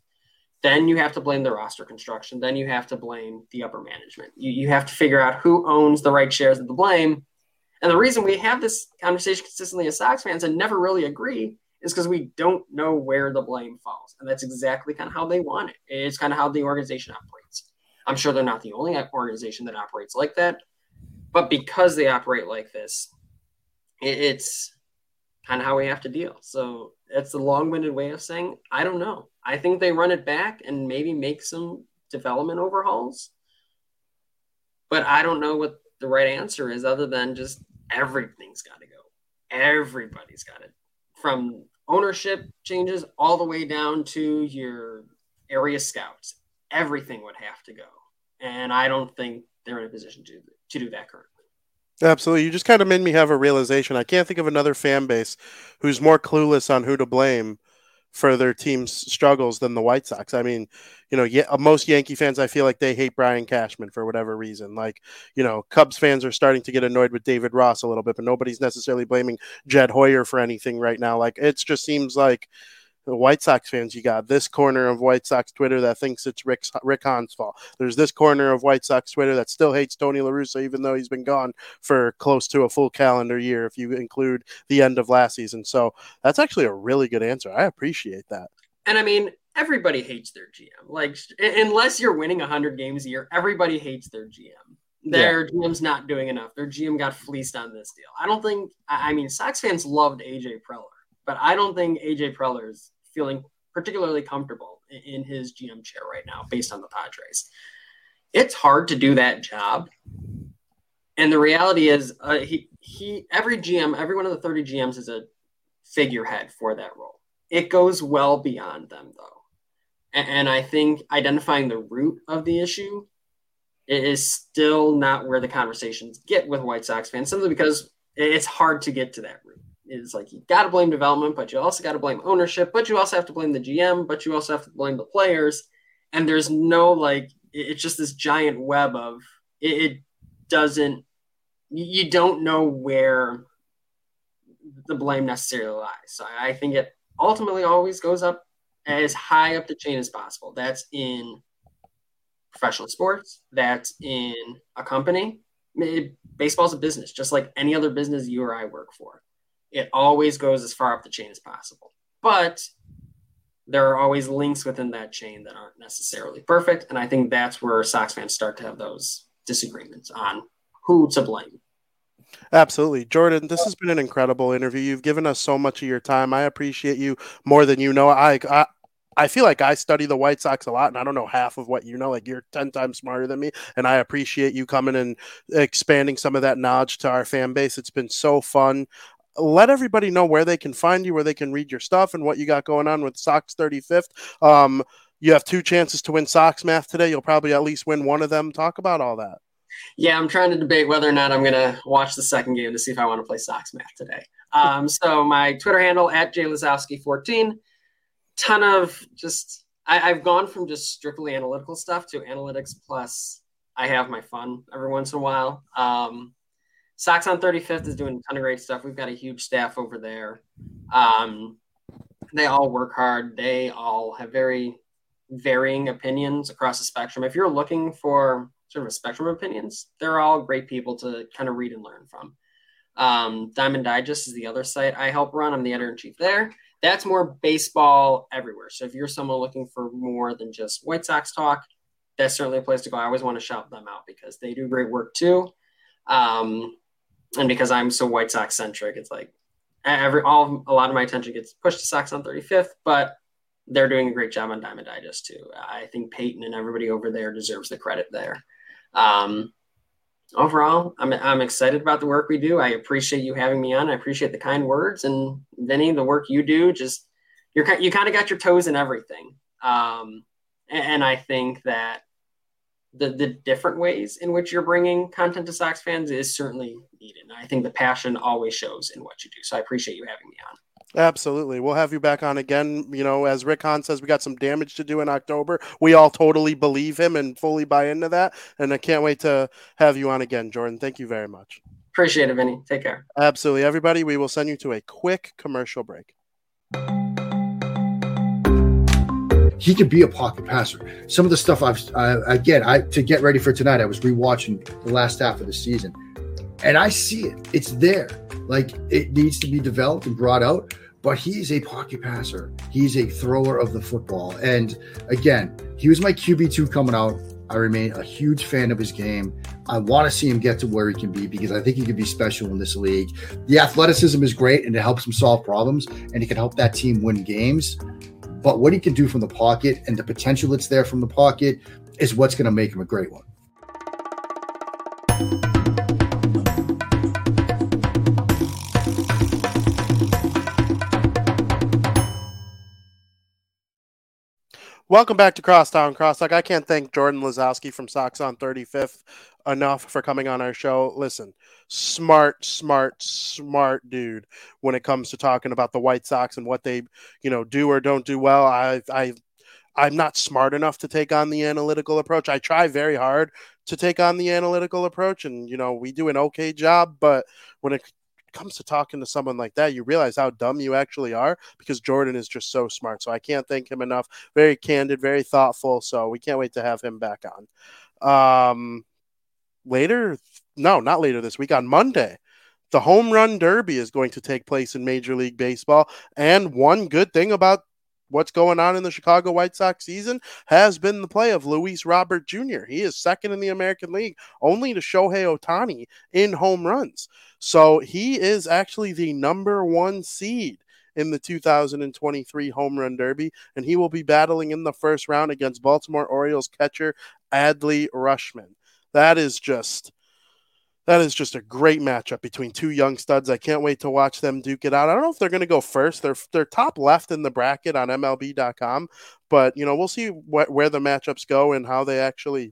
Then you have to blame the roster construction. Then you have to blame the upper management. You, you have to figure out who owns the right shares of the blame. And the reason we have this conversation consistently as Sox fans and never really agree is because we don't know where the blame falls. And that's exactly kind of how they want it. It's kind of how the organization operates. I'm sure they're not the only organization that operates like that. But because they operate like this, it's kind of how we have to deal. So it's the long winded way of saying, I don't know. I think they run it back and maybe make some development overhauls. But I don't know what the right answer is other than just everything's got to go. Everybody's got it from ownership changes all the way down to your area scouts. Everything would have to go. And I don't think they're in a position to, to do that currently. Absolutely. You just kind of made me have a realization. I can't think of another fan base who's more clueless on who to blame for their team's struggles than the White Sox. I mean, you know, yeah, most Yankee fans, I feel like they hate Brian Cashman for whatever reason. Like, you know, Cubs fans are starting to get annoyed with David Ross a little bit, but nobody's necessarily blaming Jed Hoyer for anything right now. Like, it just seems like White Sox fans, you got this corner of White Sox Twitter that thinks it's Rick, Rick Hahn's fault. There's this corner of White Sox Twitter that still hates Tony LaRussa, even though he's been gone for close to a full calendar year, if you include the end of last season. So that's actually a really good answer. I appreciate that. And I mean, everybody hates their GM. Like, unless you're winning 100 games a year, everybody hates their GM. Their yeah. GM's not doing enough. Their GM got fleeced on this deal. I don't think, I mean, Sox fans loved AJ Preller but I don't think AJ Preller is feeling particularly comfortable in his GM chair right now based on the Padres. It's hard to do that job. And the reality is, uh, he, he, every GM, every one of the 30 GMs is a figurehead for that role. It goes well beyond them, though. And, and I think identifying the root of the issue is still not where the conversations get with White Sox fans, simply because it's hard to get to that root is like you got to blame development, but you also got to blame ownership, but you also have to blame the GM, but you also have to blame the players. And there's no like, it's just this giant web of it, doesn't, you don't know where the blame necessarily lies. So I think it ultimately always goes up as high up the chain as possible. That's in professional sports, that's in a company. Baseball's a business, just like any other business you or I work for. It always goes as far up the chain as possible. But there are always links within that chain that aren't necessarily perfect. And I think that's where Sox fans start to have those disagreements on who to blame. Absolutely. Jordan, this has been an incredible interview. You've given us so much of your time. I appreciate you more than you know. I, I I feel like I study the White Sox a lot, and I don't know half of what you know. Like you're ten times smarter than me, and I appreciate you coming and expanding some of that knowledge to our fan base. It's been so fun. Let everybody know where they can find you, where they can read your stuff, and what you got going on with Sox 35th. Um, you have two chances to win Sox Math today. You'll probably at least win one of them. Talk about all that. Yeah, I'm trying to debate whether or not I'm going to watch the second game to see if I want to play Sox Math today. Um, so my Twitter handle at jlazowski14 ton of just I, have gone from just strictly analytical stuff to analytics plus I have my fun every once in a while. Um, Sox on 35th is doing a ton of great stuff. We've got a huge staff over there. Um, they all work hard. They all have very varying opinions across the spectrum. If you're looking for sort of a spectrum of opinions, they're all great people to kind of read and learn from. Um, Diamond Digest is the other site I help run. I'm the editor in chief there that's more baseball everywhere. So if you're someone looking for more than just White Sox talk, that's certainly a place to go. I always want to shout them out because they do great work too. Um, and because I'm so White Sox centric, it's like every all a lot of my attention gets pushed to Sox on 35th, but they're doing a great job on Diamond Digest too. I think Peyton and everybody over there deserves the credit there. Um, overall, I'm, I'm excited about the work we do. I appreciate you having me on. I appreciate the kind words and Vinnie, the work you do. Just you're you kind of got your toes in everything, um, and, and, I think that the the different ways in which you're bringing content to Sox fans is certainly needed. And I think the passion always shows in what you do. So I appreciate you having me on. Absolutely. We'll have you back on again. You know, as Rick Hahn says, we got some damage to do in October. We all totally believe him and fully buy into that. And I can't wait to have you on again, Jordan. Thank you very much. Appreciate it, Vinnie. Take care. Absolutely. Everybody, we will send you to a quick commercial break. He could be a pocket passer. Some of the stuff I've, uh, again, I to get ready for tonight, I was rewatching the last half of the season and I see it. It's there. Like it needs to be developed and brought out but he's a pocket passer. He's a thrower of the football. And again, he was my QB2 coming out. I remain a huge fan of his game. I want to see him get to where he can be because I think he could be special in this league. The athleticism is great and it helps him solve problems and he can help that team win games. But what he can do from the pocket and the potential that's there from the pocket is what's going to make him a great one. Welcome back to Crosstown Crosstalk. I can't thank Jordan Lazowski from Sox on 35th enough for coming on our show. Listen, smart, smart, smart dude when it comes to talking about the White Sox and what they, you know, do or don't do well. I I I'm not smart enough to take on the analytical approach. I try very hard to take on the analytical approach and you know, we do an okay job, but when it comes to talking to someone like that, you realize how dumb you actually are because Jordan is just so smart. So I can't thank him enough. Very candid, very thoughtful. So we can't wait to have him back on. Um, later, no, not later this week, on Monday. The home run derby is going to take place in Major League Baseball. And one good thing about what's going on in the Chicago White Sox season has been the play of Luis Robert Jr. He is second in the American League, only to Shohei Ohtani in home runs. So he is actually the number one seed in the 2023 Home Run Derby, and he will be battling in the first round against Baltimore Orioles catcher Adley Rutschman. That is just that is just a great matchup between two young studs. I can't wait to watch them duke it out. I don't know if they're going to go first. They're they're top left in the bracket on MLB.com, but you know we'll see wh- where the matchups go and how they actually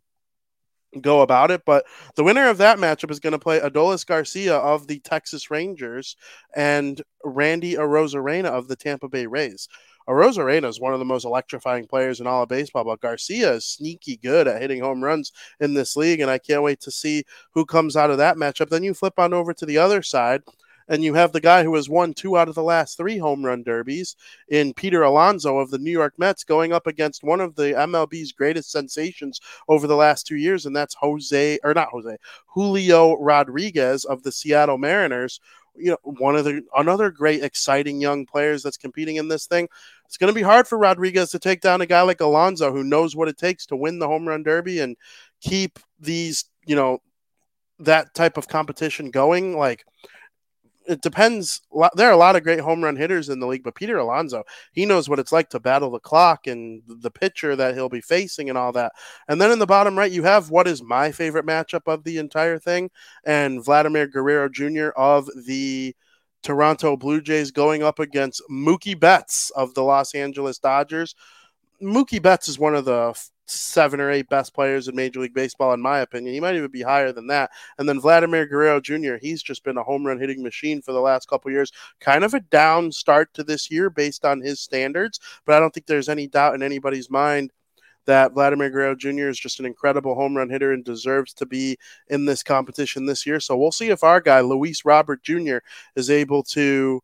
go about it. But the winner of that matchup is going to play Adolis Garcia of the Texas Rangers and Randy Arozarena of the Tampa Bay Rays. Uh, Arozarena is one of the most electrifying players in all of baseball, but Garcia is sneaky good at hitting home runs in this league, and I can't wait to see who comes out of that matchup. Then you flip on over to the other side, and you have the guy who has won two out of the last three home run derbies in Peter Alonso of the New York Mets going up against one of the MLB's greatest sensations over the last two years, and that's Jose, or not Jose, Julio Rodriguez of the Seattle Mariners. You know, one of the another great, exciting young players that's competing in this thing. It's going to be hard for Rodriguez to take down a guy like Alonso who knows what it takes to win the home run derby and keep these, you know, that type of competition going. Like, it depends. There are a lot of great home run hitters in the league, but Peter Alonso, he knows what it's like to battle the clock and the pitcher that he'll be facing and all that. And then in the bottom right, you have what is my favorite matchup of the entire thing, and Vladimir Guerrero Jr. of the Toronto Blue Jays going up against Mookie Betts of the Los Angeles Dodgers. Mookie Betts is one of the seven or eight best players in Major League Baseball, in my opinion. He might even be higher than that. And then Vladimir Guerrero Jr., he's just been a home run hitting machine for the last couple years. Kind of a down start to this year based on his standards, but I don't think there's any doubt in anybody's mind that Vladimir Guerrero Jr. is just an incredible home run hitter and deserves to be in this competition this year. So we'll see if our guy, Luis Robert Jr., is able to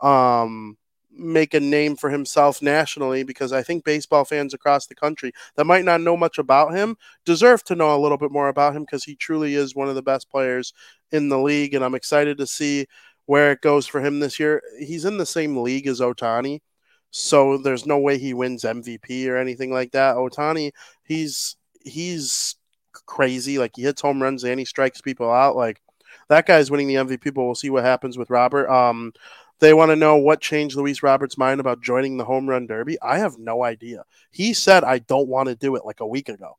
um, make a name for himself nationally because I think baseball fans across the country that might not know much about him deserve to know a little bit more about him because he truly is one of the best players in the league. And I'm excited to see where it goes for him this year. He's in the same league as Ohtani. So there's no way he wins MVP or anything like that. Ohtani, he's he's crazy. Like he hits home runs and he strikes people out. Like that guy's winning the MVP, but we'll see what happens with Robert. Um, they want to know what changed Luis Roberts' mind about joining the home run derby. I have no idea. He said I don't want to do it like a week ago.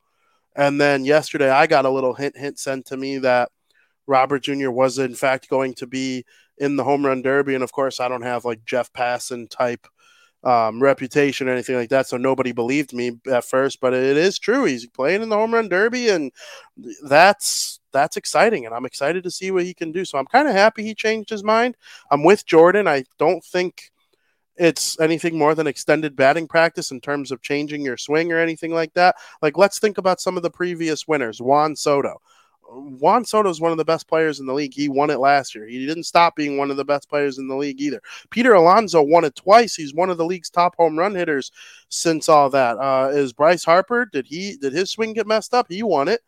And then yesterday I got a little hint hint sent to me that Robert Jr. was in fact going to be in the home run derby. And of course I don't have like Jeff Passan type um, reputation or anything like that. So nobody believed me at first, but it is true. He's playing in the home run derby, and that's that's exciting. And I'm excited to see what he can do. So I'm kind of happy he changed his mind. I'm with Jordan. I don't think it's anything more than extended batting practice in terms of changing your swing or anything like that. Like let's think about some of the previous winners. Juan Soto. Juan Soto is one of the best players in the league. He won it last year. He didn't stop being one of the best players in the league either. Peter Alonso won it twice. He's one of the league's top home run hitters since all that. Uh, is Bryce Harper? Did he did his swing get messed up? He won it.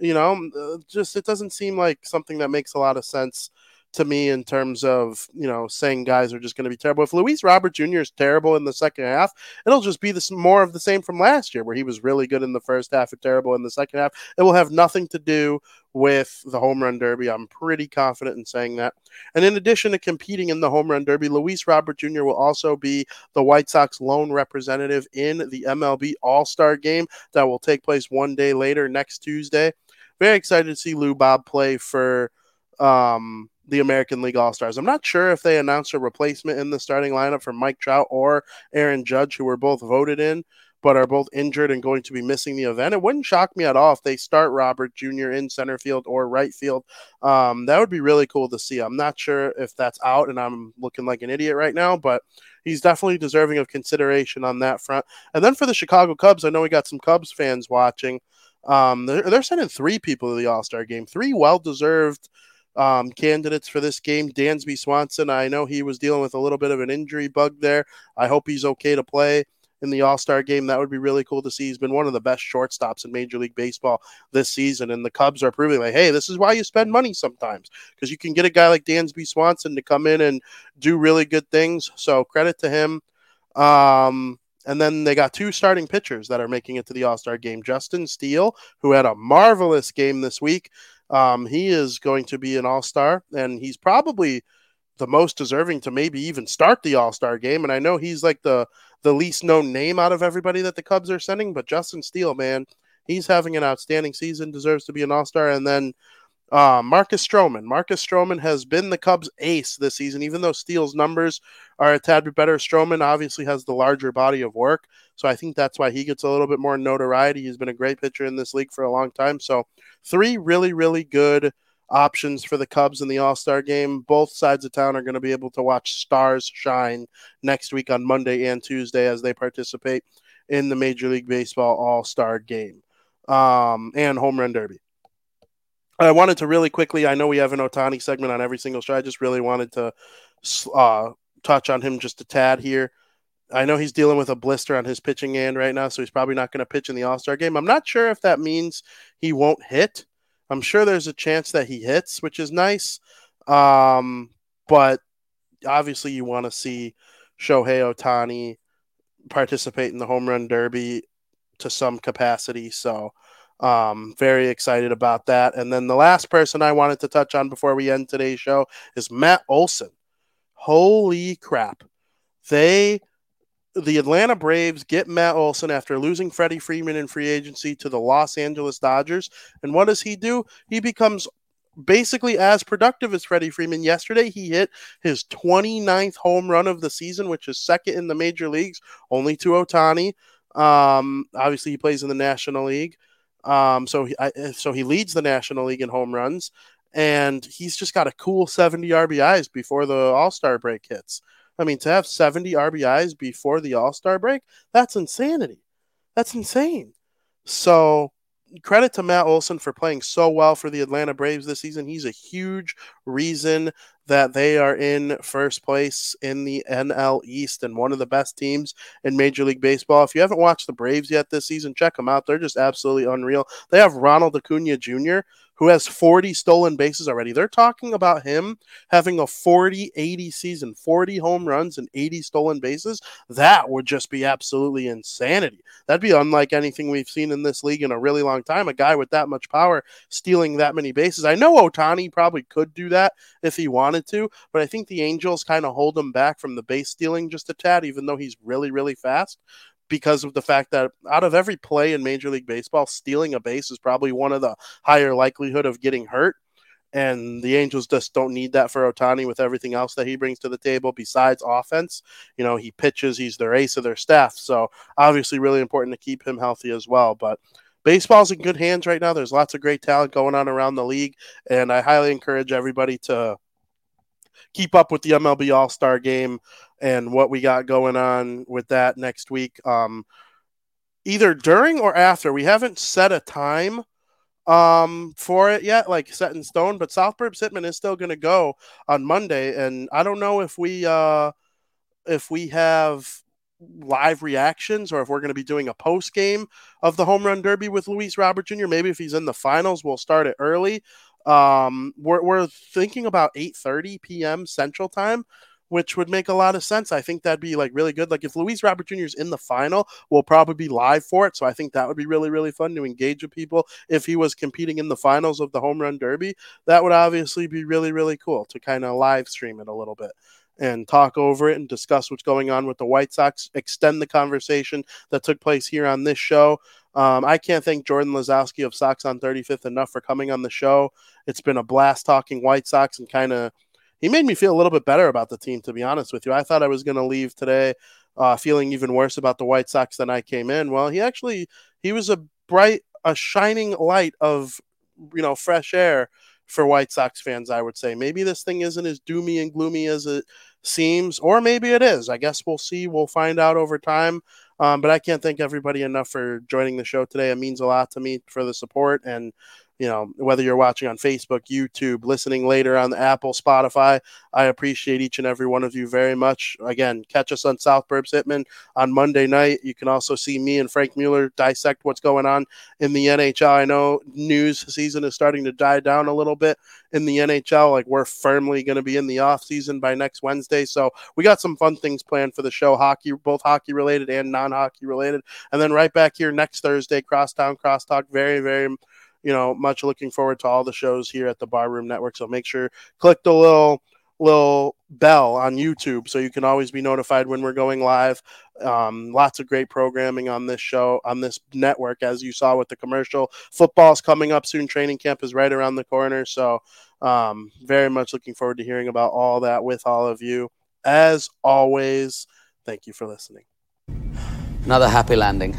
You know, uh, just it doesn't seem like something that makes a lot of sense to me in terms of you know saying guys are just going to be terrible. If Luis Robert Jr. is terrible in the second half, it'll just be this more of the same from last year, where he was really good in the first half and terrible in the second half. It will have nothing to do with the home run derby. I'm pretty confident in saying that. And in addition to competing in the home run derby, Luis Robert Jr. will also be the White Sox lone representative in the MLB All Star game that will take place one day later next Tuesday. Very excited to see Lou Bob play for um, the American League All Stars. I'm not sure if they announced a replacement in the starting lineup for Mike Trout or Aaron Judge, who were both voted in, but are both injured and going to be missing the event. It wouldn't shock me at all if they start Robert Jr. in center field or right field. Um, that would be really cool to see. I'm not sure if that's out, and I'm looking like an idiot right now, but he's definitely deserving of consideration on that front. And then for the Chicago Cubs, I know we got some Cubs fans watching. Um, they're, they're sending three people to the All Star game, three well deserved um, candidates for this game. Dansby Swanson, I know he was dealing with a little bit of an injury bug there. I hope he's okay to play in the All Star game. That would be really cool to see. He's been one of the best shortstops in Major League Baseball this season, and the Cubs are proving like, hey, this is why you spend money sometimes because you can get a guy like Dansby Swanson to come in and do really good things. So credit to him. Um, and then they got two starting pitchers that are making it to the All Star game. Justin Steele, who had a marvelous game this week, um, he is going to be an all star, and he's probably the most deserving to maybe even start the all star game. And I know he's like the the least known name out of everybody that the Cubs are sending, but Justin Steele, man, he's having an outstanding season, deserves to be an all star. And then Uh, Marcus Stroman. Marcus Stroman has been the Cubs' ace this season, even though Steele's numbers are a tad bit better. Stroman obviously has the larger body of work, so I think that's why he gets a little bit more notoriety. He's been a great pitcher in this league for a long time. So, three really, really good options for the Cubs in the All Star game. Both sides of town are going to be able to watch stars shine next week on Monday and Tuesday as they participate in the Major League Baseball All Star game um, and Home Run Derby. I wanted to really quickly. I know we have an Ohtani segment on every single show. I just really wanted to uh, touch on him just a tad here. I know he's dealing with a blister on his pitching hand right now, so he's probably not going to pitch in the All Star game. I'm not sure if that means he won't hit. I'm sure there's a chance that he hits, which is nice. Um, but obviously, you want to see Shohei Ohtani participate in the home run derby to some capacity. So, um, very excited about that. And then the last person I wanted to touch on before we end today's show is Matt Olson. Holy crap. They the Atlanta Braves get Matt Olson after losing Freddie Freeman in free agency to the Los Angeles Dodgers. And what does he do? He becomes basically as productive as Freddie Freeman. Yesterday, he hit his 29th home run of the season, which is second in the major leagues, only to Ohtani. Um, obviously, he plays in the National League. Um, so he, I, so he leads the National League in home runs, and he's just got a cool 70 RBIs before the All Star break hits. I mean, to have 70 RBIs before the All Star break, that's insanity. That's insane. So credit to Matt Olson for playing so well for the Atlanta Braves this season. He's a huge reason that they are in first place in the NL East and one of the best teams in Major League Baseball. If you haven't watched the Braves yet this season, check them out. They're just absolutely unreal. They have Ronald Acuna Jr., who has 40 stolen bases already. They're talking about him having a 40 80 season, 40 home runs and 80 stolen bases. That would just be absolutely insanity. That'd be unlike anything we've seen in this league in a really long time. A guy with that much power stealing that many bases. I know Ohtani probably could do that if he wanted to, but I think the Angels kind of hold him back from the base stealing just a tad, even though he's really, really fast because of the fact that out of every play in Major League Baseball, stealing a base is probably one of the higher likelihood of getting hurt. And the Angels just don't need that for Ohtani with everything else that he brings to the table besides offense. You know, he pitches, he's their ace of their staff. So obviously, really important to keep him healthy as well. But baseball's in good hands right now. There's lots of great talent going on around the league. And I highly encourage everybody to keep up with the MLB All Star game and what we got going on with that next week. Um, either during or after. We haven't set a time um for it yet like set in stone but south burbs hitman is still going to go on monday and i don't know if we uh if we have live reactions or if we're going to be doing a post game of the home run derby with luis robert jr maybe if he's in the finals we'll start it early um we're, we're thinking about 8:30 p.m central time which would make a lot of sense. I think that'd be like really good. Like if Luis Robert Jr. is in the final, we'll probably be live for it. So I think that would be really, really fun to engage with people. If he was competing in the finals of the home run derby, that would obviously be really, really cool to kind of live stream it a little bit and talk over it and discuss what's going on with the White Sox, extend the conversation that took place here on this show. Um, I can't thank Jordan Lazowski of Sox on 35th enough for coming on the show. It's been a blast talking White Sox and kind of he made me feel a little bit better about the team, to be honest with you. I thought I was going to leave today uh, feeling even worse about the White Sox than I came in. Well, he actually he was a bright, a shining light of you know fresh air for White Sox fans. I would say maybe this thing isn't as doomy and gloomy as it seems, or maybe it is. I guess we'll see. We'll find out over time. Um, but I can't thank everybody enough for joining the show today. It means a lot to me for the support and you know, whether you're watching on Facebook, YouTube, listening later on the Apple, Spotify, I appreciate each and every one of you very much. Again, catch us on South Burbs Hitman on Monday night. You can also see me and Frank Mueller dissect what's going on in the NHL. I know news season is starting to die down a little bit in the NHL. Like we're firmly going to be in the off season by next Wednesday. So we got some fun things planned for the show, hockey, both hockey related and non hockey related. And then right back here next Thursday, Crosstown Crosstalk. Very, very you know, much looking forward to all the shows here at the Barroom Network. So make sure click the little little bell on YouTube so you can always be notified when we're going live. Um, lots of great programming on this show, on this network, as you saw with the commercial. Football's coming up soon. Training camp is right around the corner. So, um, very much looking forward to hearing about all that with all of you. As always, thank you for listening. Another happy landing.